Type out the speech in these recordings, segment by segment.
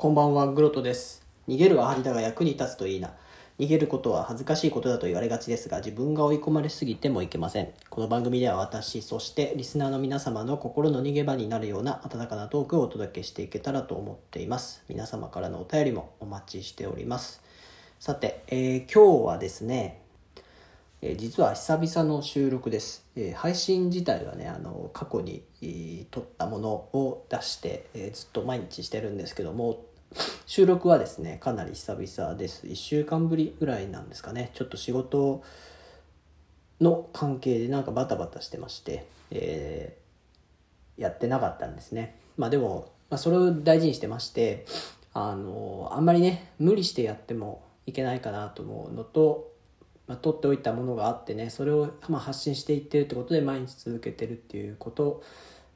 こんばんは、グロトです。逃げるは針だが役に立つといいな。逃げることは恥ずかしいことだと言われがちですが、自分が追い込まれすぎてもいけません。この番組では私、そしてリスナーの皆様の心の逃げ場になるような温かなトークをお届けしていけたらと思っています。皆様からのお便りもお待ちしております。さて、えー今日はですね、えー実は久々の収録です、えー配信自体はねあの過去に、えー撮ったものを出して、えーずっと毎日してるんですけども収録はですねかなり久々です。1週間ぶりぐらいなんですかね。ちょっと仕事の関係でなんかバタバタしてまして、えーやってなかったんですね。まあでも、まあ、それを大事にしてましてあのあんまりね無理してやってもいけないかなと思うのとまあ、取っておいたものがあってねそれをま発信していってるってことで毎日続けてるっていうこと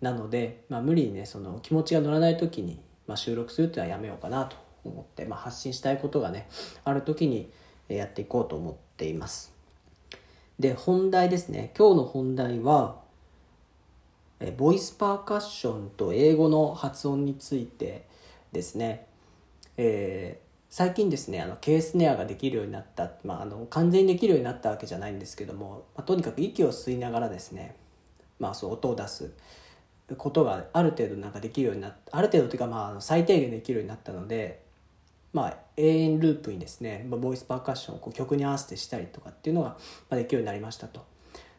なので、まあ、無理にねその気持ちが乗らない時に、まあ、収録するっていうのはやめようかなと思って、まあ、発信したいことがねある時にやっていこうと思っています。で本題ですね。今日の本題はえボイスパーカッションと英語の発音についてですね、えー最近ですねあのケースネアができるようになった、まあ、あの完全にできるようになったわけじゃないんですけども、まあ、とにかく息を吸いながらですね、まあ、そう音を出す。ことがある程度なんかできるようになったある程度というかまあ最低限できるようになったのでまあ、永遠ループにですね、まあ、ボイスパーカッションをこう曲に合わせてしたりとかっていうのがまあできるようになりましたと。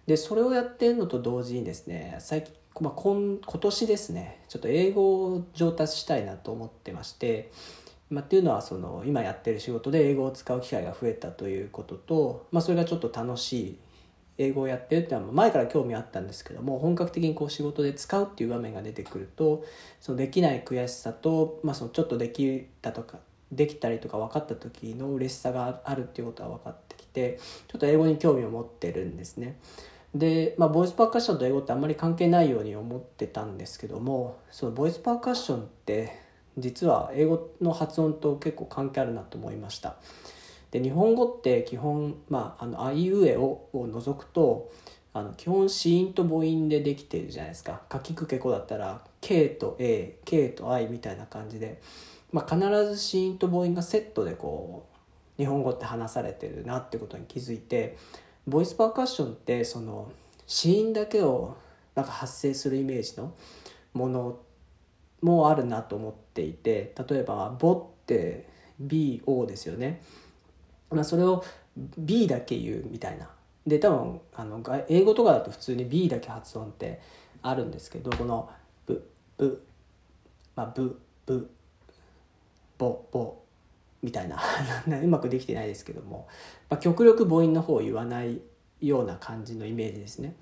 でそれをやってるのと同時にですね最近、まあ、今今年ですねちょっと英語を上達したいなと思ってまして、まあ、っていうのはその今やってる仕事で英語を使う機会が増えたということと、まあ、それがちょっと楽しい英語をやってるっていうのは前から興味あったんですけども本格的にこう仕事で使うっていう場面が出てくるとそのできない悔しさと、まあ、そのちょっとできたとかできたりとか分かった時の嬉しさがあるっていうことは分かってきてちょっと英語に興味を持ってるんですね。で、まあ、ボイスパーカッションと英語ってあんまり関係ないように思ってたんですけどもそのボイスパーカッションって実は英語の発音と結構関係あるなと思いました。で日本語って基本、まあ、あのあいうえおを除くとあの基本子音と母音でできてるじゃないですか。かきくけこだったら K と A、K と I みたいな感じで、まあ、必ず子音と母音がセットでこう日本語って話されてるなってことに気づいてボイスパーカッションってその子音だけをなんか発生するイメージのものもあるなと思っていて例えば「ボ」って BO ですよね。まあ、それを B だけ言うみたいな。で多分あの英語とかだと普通に B だけ発音ってあるんですけどこの「ブ」「ブ」まあ「ブ」「ブ」「ボ」「ボ」みたいな うまくできてないですけども、まあ、極力母音の方を言わないような感じのイメージですね。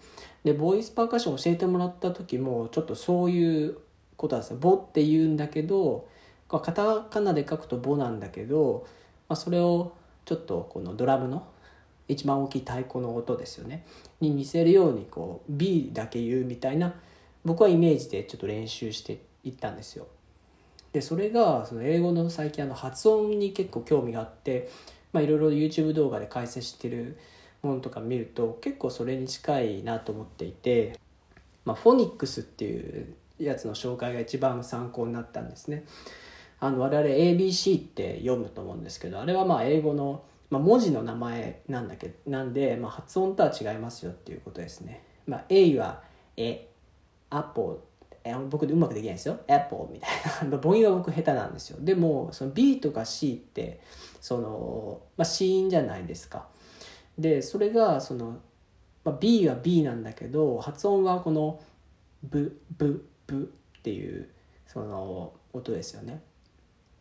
でボイスパーカッション教えてもらった時もちょっとそういうことなんですよ。ボって言うんだけどカタカナで書くとボなんだけど、まあ、それをちょっとこのドラムの一番大きい太鼓の音ですよねに似せるようにこう B だけ言うみたいな僕はイメージでちょっと練習していったんですよ。でそれがその英語の最近あの発音に結構興味があっていろいろ YouTube 動画で解説してるものとか見ると結構それに近いなと思っていて、まあ、フォニックスっていうやつの紹介が一番参考になったんですね。あの我々 ABC って読むと思うんですけどあれはまあ英語の、まあ、文字の名前なんだけなんで、まあ、発音とは違いますよっていうことですね。まあ、A は「え」「アポ」え僕うまくできないですよ「アポ」みたいな。母音は僕下手なんですよ。でもその B とか C ってその、まあ、子音じゃないですか。でそれがその、まあ、B は B なんだけど発音はこの「ブ」「ブ」「ブ」っていうその音ですよね。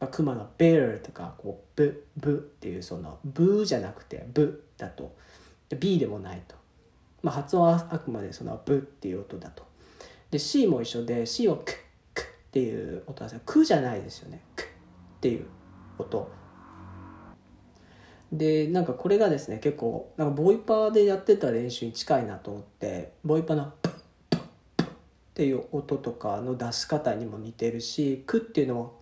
まあ、クマの「ベア」とかこう「ブ」「ブ」っていうその「ブ」じゃなくて「ブ」だと。B でもないと、まあ、発音はあくまでその「ブ」っていう音だと。で C も一緒で C を「ク」「ク」っていう音は「ク」じゃないですよね「ク」っていう音。でなんかこれがですね結構なんかボイパーでやってた練習に近いなと思ってボイパーの「プップップッ」っていう音とかの出し方にも似てるし「ク」っていうのも「」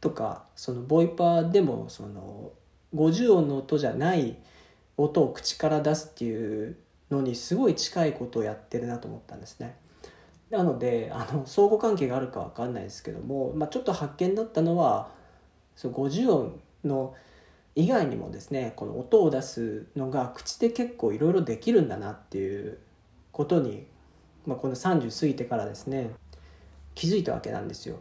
とかそのボイパーでもその50音の音じゃない音を口から出すっていうのにすごい近いことをやってるなと思ったんですね。なのであの相互関係があるか分かんないですけども、まあ、ちょっと発見だったのはそう50音の以外にもですねこの音を出すのが口で結構いろいろできるんだなっていうことに、まあ、この30過ぎてからですね気づいたわけなんですよ。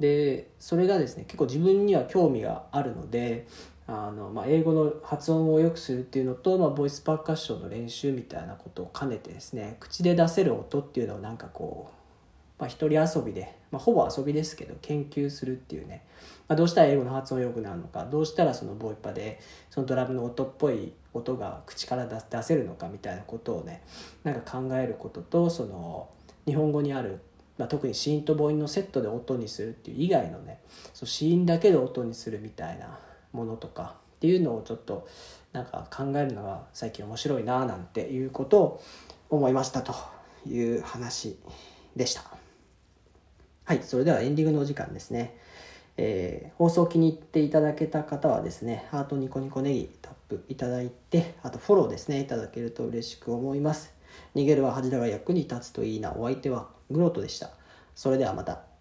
でそれがですね結構自分には興味があるのであの、まあ、英語の発音を良くするっていうのと、まあ、ボイスパーカッションの練習みたいなことを兼ねてですね口で出せる音っていうのをなんかこう、まあ、一人遊びで、まあ、ほぼ遊びですけど研究するっていうね、まあ、どうしたら英語の発音良くなるのかどうしたらそのボイパでそのドラムの音っぽい音が口から出せるのかみたいなことをねなんか考えることとその日本語にあるまあ、特に子音と母音のセットで音にするっていう以外のねそう子音だけで音にするみたいなものとかっていうのをちょっとなんか考えるのが最近面白いななんていうことを思いましたという話でした。はいそれではエンディングのお時間ですね。えー、放送気に入っていただけた方はですねハートニコニコネギタップいただいてあとフォローですねいただけると嬉しく思います。逃げるは恥だが役に立つといいなお相手はグロートでした。それではまた。